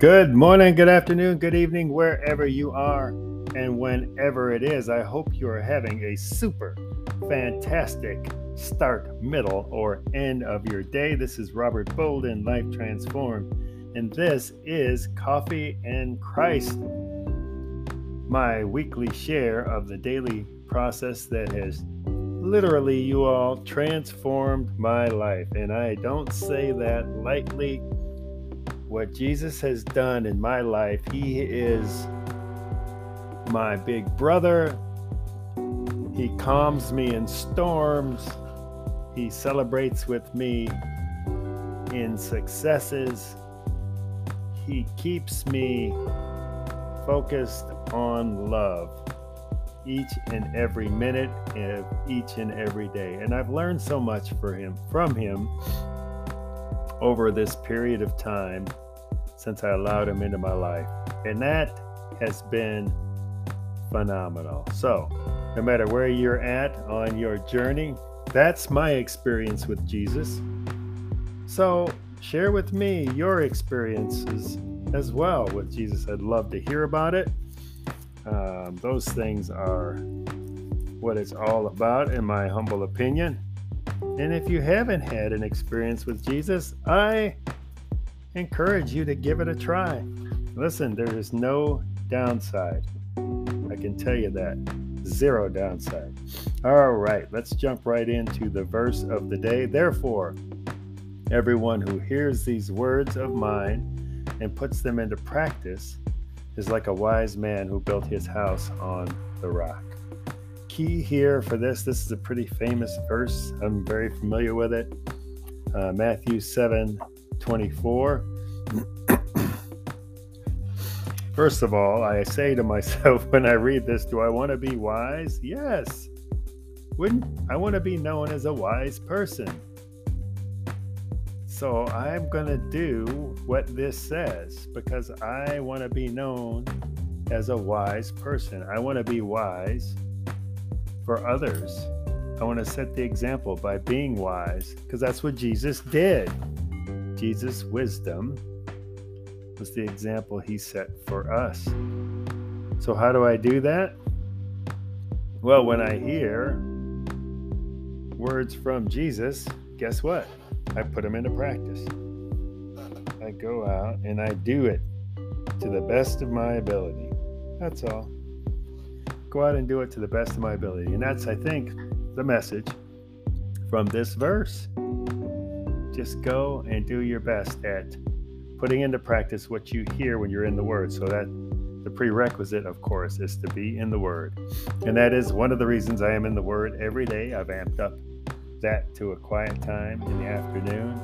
Good morning, good afternoon, good evening, wherever you are and whenever it is. I hope you are having a super fantastic start, middle, or end of your day. This is Robert Bolden, Life Transformed, and this is Coffee and Christ, my weekly share of the daily process that has literally, you all, transformed my life. And I don't say that lightly what Jesus has done in my life. He is my big brother. He calms me in storms. He celebrates with me in successes. He keeps me focused on love each and every minute of each and every day. And I've learned so much for him from him over this period of time since I allowed him into my life. And that has been phenomenal. So, no matter where you're at on your journey, that's my experience with Jesus. So, share with me your experiences as well with Jesus. I'd love to hear about it. Um, those things are what it's all about, in my humble opinion. And if you haven't had an experience with Jesus, I encourage you to give it a try. Listen, there is no downside. I can tell you that. Zero downside. All right, let's jump right into the verse of the day. Therefore, everyone who hears these words of mine and puts them into practice is like a wise man who built his house on the rock. Key here for this, this is a pretty famous verse. I'm very familiar with it. Uh, Matthew 7 24. First of all, I say to myself when I read this, do I want to be wise? Yes. Wouldn't I want to be known as a wise person? So I'm going to do what this says because I want to be known as a wise person. I want to be wise for others. I want to set the example by being wise because that's what Jesus did. Jesus' wisdom was the example he set for us. So, how do I do that? Well, when I hear words from Jesus, guess what? I put them into practice. I go out and I do it to the best of my ability. That's all. Go out and do it to the best of my ability. And that's, I think, the message from this verse just go and do your best at putting into practice what you hear when you're in the Word. So that the prerequisite, of course, is to be in the Word. And that is one of the reasons I am in the Word every day. I've amped up that to a quiet time in the afternoon.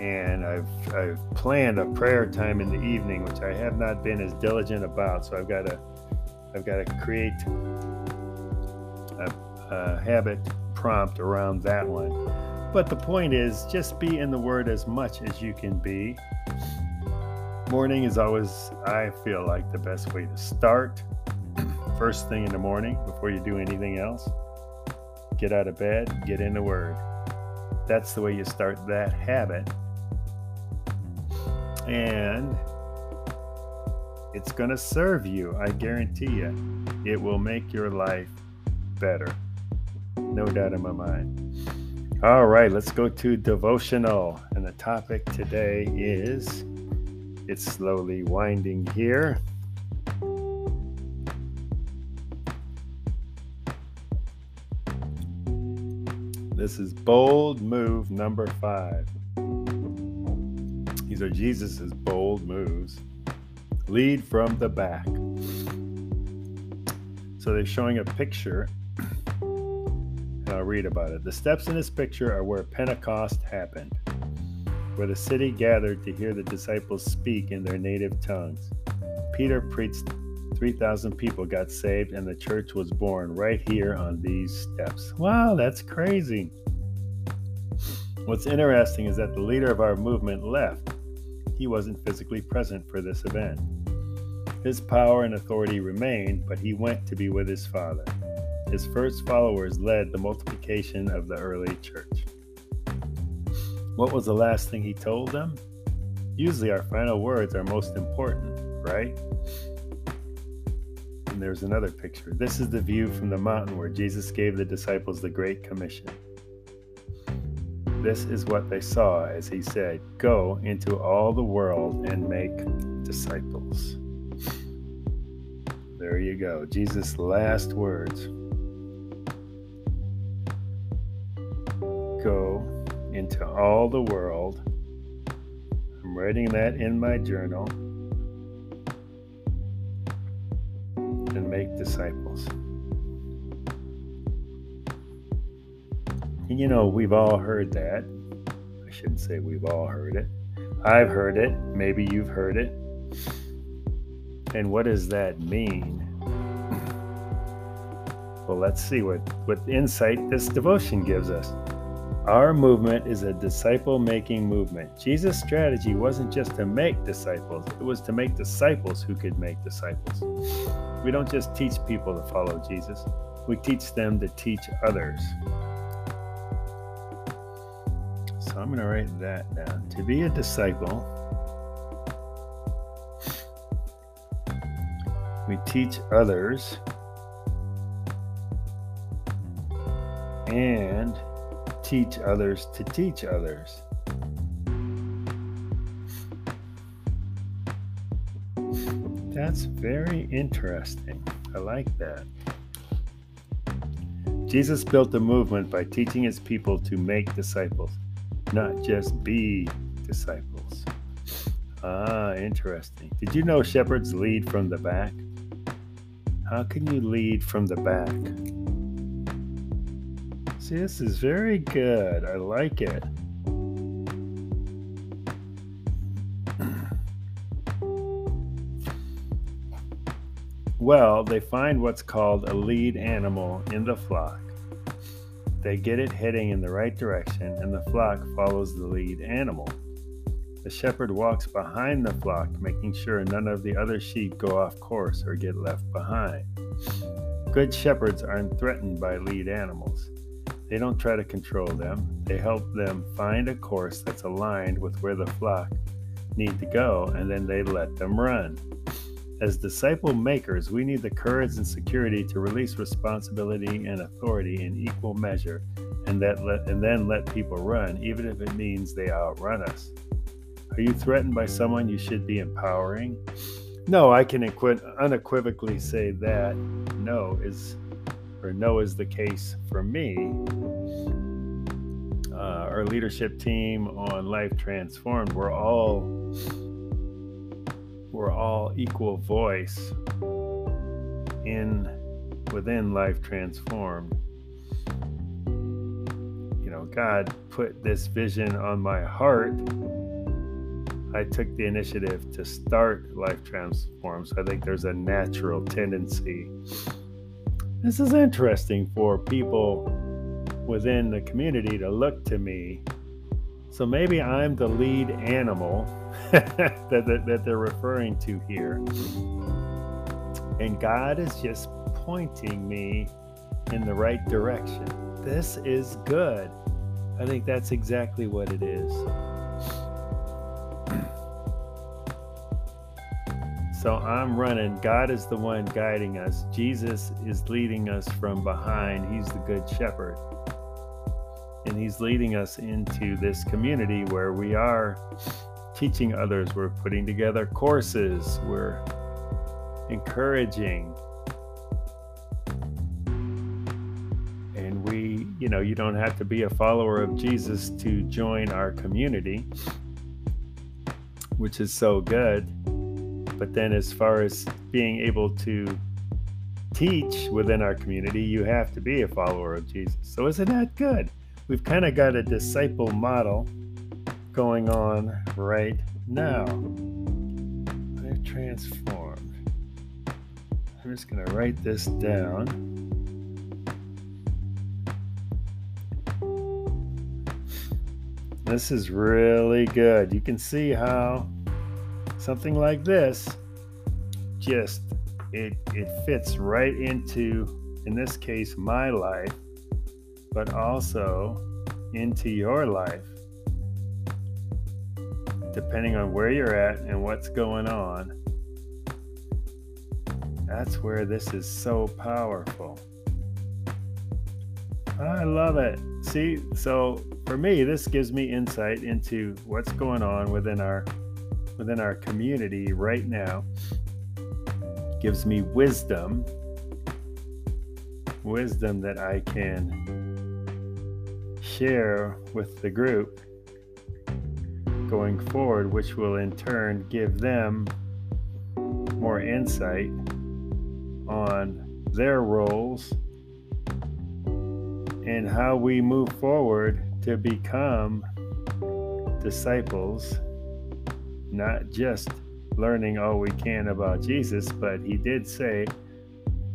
And I've, I've planned a prayer time in the evening, which I have not been as diligent about. So I've got to, I've got to create a, a habit prompt around that one. But the point is, just be in the Word as much as you can be. Morning is always, I feel like, the best way to start. First thing in the morning before you do anything else. Get out of bed, get in the Word. That's the way you start that habit. And it's going to serve you, I guarantee you. It will make your life better. No doubt in my mind. All right, let's go to devotional. And the topic today is it's slowly winding here. This is bold move number five. These are Jesus's bold moves. Lead from the back. So they're showing a picture And I'll read about it. The steps in this picture are where Pentecost happened, where the city gathered to hear the disciples speak in their native tongues. Peter preached, 3,000 people got saved, and the church was born right here on these steps. Wow, that's crazy. What's interesting is that the leader of our movement left. He wasn't physically present for this event. His power and authority remained, but he went to be with his Father. His first followers led the multiplication of the early church. What was the last thing he told them? usually our final words are most important, right? And there's another picture. This is the view from the mountain where Jesus gave the disciples the Great Commission. This is what they saw as he said, Go into all the world and make disciples. There you go. Jesus' last words. Go into all the world. I'm writing that in my journal. And make disciples. And you know, we've all heard that. I shouldn't say we've all heard it. I've heard it. Maybe you've heard it. And what does that mean? Well, let's see what, what insight this devotion gives us. Our movement is a disciple making movement. Jesus' strategy wasn't just to make disciples, it was to make disciples who could make disciples. We don't just teach people to follow Jesus, we teach them to teach others. So I'm going to write that down. To be a disciple, we teach others and teach others to teach others. That's very interesting. I like that. Jesus built a movement by teaching his people to make disciples not just be disciples. Ah, interesting. Did you know shepherds lead from the back? How can you lead from the back? See, this is very good. I like it. Well, they find what's called a lead animal in the flock they get it heading in the right direction, and the flock follows the lead animal. The shepherd walks behind the flock, making sure none of the other sheep go off course or get left behind. Good shepherds aren't threatened by lead animals. They don't try to control them. They help them find a course that's aligned with where the flock need to go, and then they let them run. As disciple makers, we need the courage and security to release responsibility and authority in equal measure and that and then let people run even if it means they outrun us. Are you threatened by someone you should be empowering? No, I can unequivocally say that no is or no is the case for me. Uh, our leadership team on Life Transformed, we're all we're all equal voice in within life transformed you know god put this vision on my heart i took the initiative to start life transformed so i think there's a natural tendency this is interesting for people within the community to look to me so maybe i'm the lead animal that, that, that they're referring to here. And God is just pointing me in the right direction. This is good. I think that's exactly what it is. So I'm running. God is the one guiding us. Jesus is leading us from behind. He's the good shepherd. And he's leading us into this community where we are teaching others, we're putting together courses, we're encouraging. And we, you know, you don't have to be a follower of Jesus to join our community, which is so good. But then, as far as being able to teach within our community, you have to be a follower of Jesus. So, isn't that good? We've kind of got a disciple model going on right now. I've transformed. I'm just going to write this down. This is really good. You can see how something like this just it it fits right into in this case my life but also into your life depending on where you're at and what's going on, that's where this is so powerful. I love it. See, so for me, this gives me insight into what's going on within our within our community right now. Gives me wisdom, wisdom that I can share with the group going forward, which will in turn give them more insight on their roles and how we move forward to become disciples, not just learning all we can about Jesus, but he did say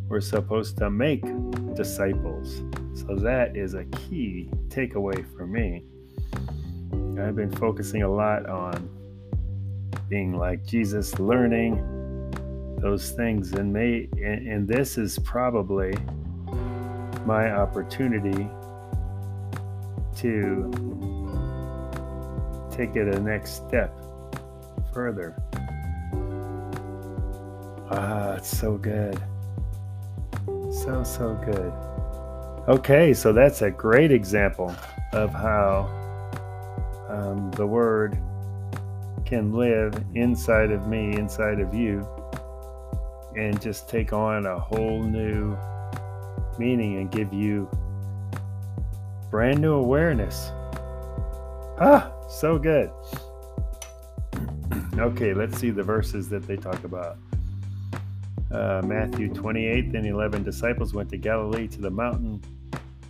we're supposed to make disciples. So that is a key takeaway for me. I've been focusing a lot on being like Jesus, learning those things, and may and, and this is probably my opportunity to take it a next step further. Ah, it's so good. So, so good. Okay, so that's a great example of how um, the Word can live inside of me, inside of you, and just take on a whole new meaning and give you brand new awareness. Ah, so good. okay, let's see the verses that they talk about. Uh, Matthew 28 Then 11 disciples went to Galilee to the mountain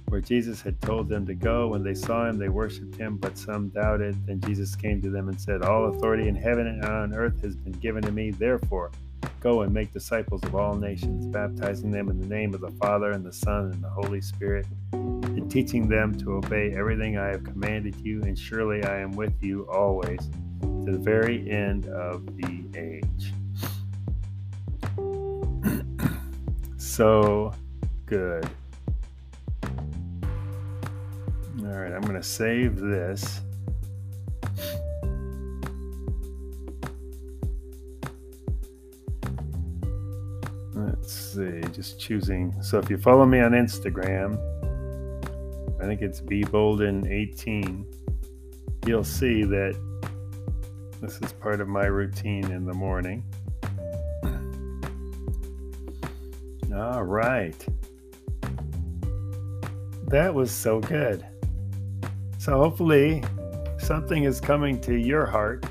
where Jesus had told them to go. When they saw him, they worshiped him, but some doubted. Then Jesus came to them and said, All authority in heaven and on earth has been given to me. Therefore, Go and make disciples of all nations, baptizing them in the name of the Father and the Son and the Holy Spirit, teaching them to obey everything I have commanded you. And surely I am with you always to the very end of the age. so good. All right, I'm going to save this. Let's see, just choosing. So if you follow me on Instagram, I think it's bbolden18, you'll see that this is part of my routine in the morning. All right. That was so good. So hopefully something is coming to your heart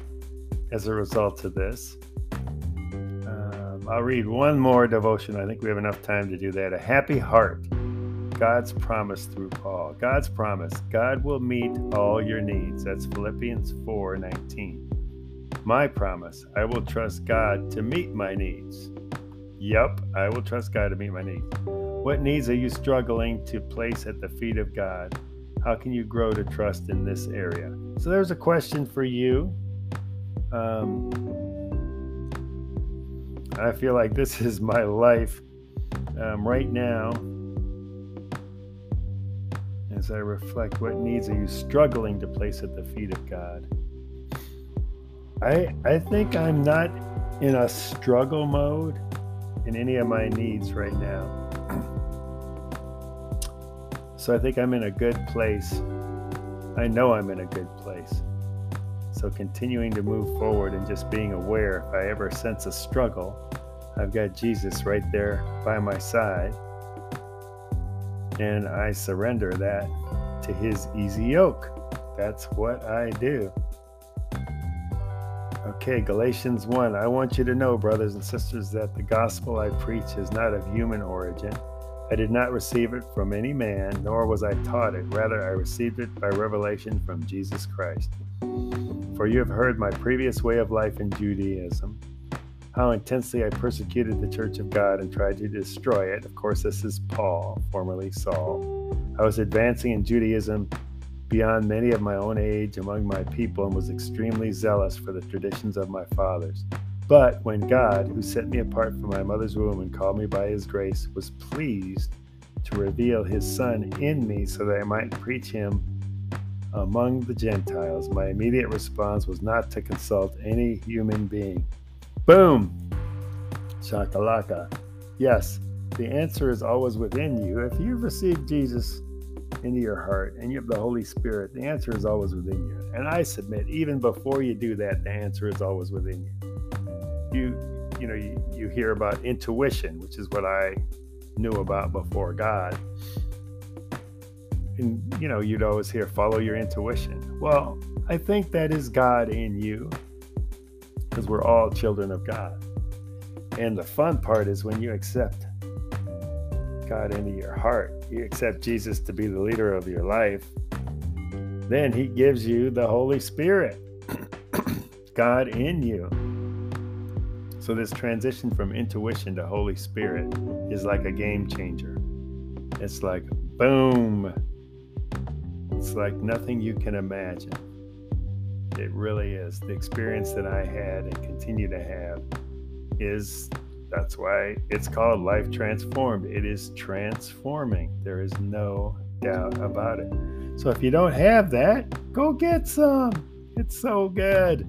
as a result of this. Um, I'll read one more devotion. I think we have enough time to do that. A happy heart. God's promise through Paul. God's promise. God will meet all your needs. That's Philippians 4:19. My promise. I will trust God to meet my needs. Yep, I will trust God to meet my needs. What needs are you struggling to place at the feet of God? How can you grow to trust in this area? So there's a question for you. Um, I feel like this is my life um, right now. As I reflect, what needs are you struggling to place at the feet of God? I I think I'm not in a struggle mode in any of my needs right now. so I think I'm in a good place. I know I'm in a good place. So continuing to move forward and just being aware if I ever sense a struggle, I've got Jesus right there by my side. And I surrender that to his easy yoke. That's what I do. Okay, Galatians 1. I want you to know, brothers and sisters, that the gospel I preach is not of human origin. I did not receive it from any man, nor was I taught it. Rather, I received it by revelation from Jesus Christ. For you have heard my previous way of life in Judaism, how intensely I persecuted the church of God and tried to destroy it. Of course, this is Paul, formerly Saul. I was advancing in Judaism beyond many of my own age among my people and was extremely zealous for the traditions of my fathers. But when God, who set me apart from my mother's womb and called me by his grace, was pleased to reveal his Son in me so that I might preach him among the Gentiles. My immediate response was not to consult any human being. Boom! Shakalaka. Yes, the answer is always within you. If you've received Jesus into your heart and you have the Holy Spirit, the answer is always within you. And I submit, even before you do that, the answer is always within you. You, you know, you, you hear about intuition, which is what I knew about before God. And, you know, you'd always hear, follow your intuition. Well, I think that is God in you because we're all children of God. And the fun part is when you accept God into your heart, you accept Jesus to be the leader of your life, then He gives you the Holy Spirit, God in you. So, this transition from intuition to Holy Spirit is like a game changer. It's like, boom. It's like nothing you can imagine. It really is. The experience that I had and continue to have is that's why it's called Life Transformed. It is transforming. There is no doubt about it. So if you don't have that, go get some. It's so good.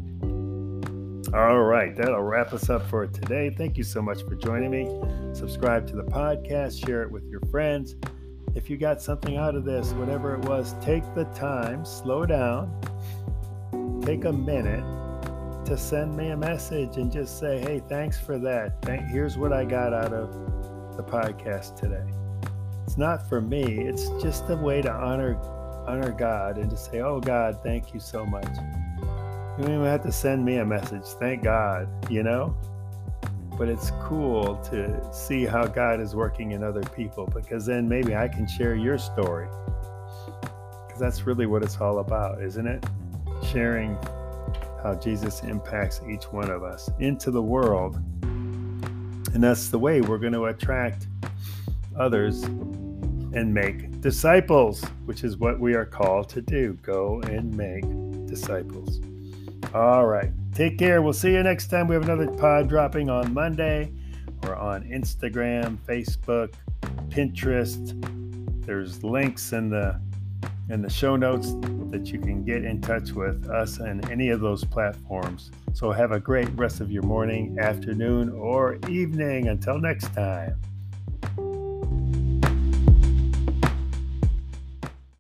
All right, that'll wrap us up for today. Thank you so much for joining me. Subscribe to the podcast, share it with your friends. If you got something out of this, whatever it was, take the time, slow down, take a minute to send me a message and just say, hey, thanks for that. Thank, here's what I got out of the podcast today. It's not for me, it's just a way to honor honor God and to say, oh God, thank you so much. You don't even have to send me a message. Thank God, you know? But it's cool to see how God is working in other people because then maybe I can share your story. Because that's really what it's all about, isn't it? Sharing how Jesus impacts each one of us into the world. And that's the way we're going to attract others and make disciples, which is what we are called to do go and make disciples. All right. Take care. We'll see you next time. We have another pod dropping on Monday or on Instagram, Facebook, Pinterest. There's links in the in the show notes that you can get in touch with us on any of those platforms. So have a great rest of your morning, afternoon, or evening. Until next time.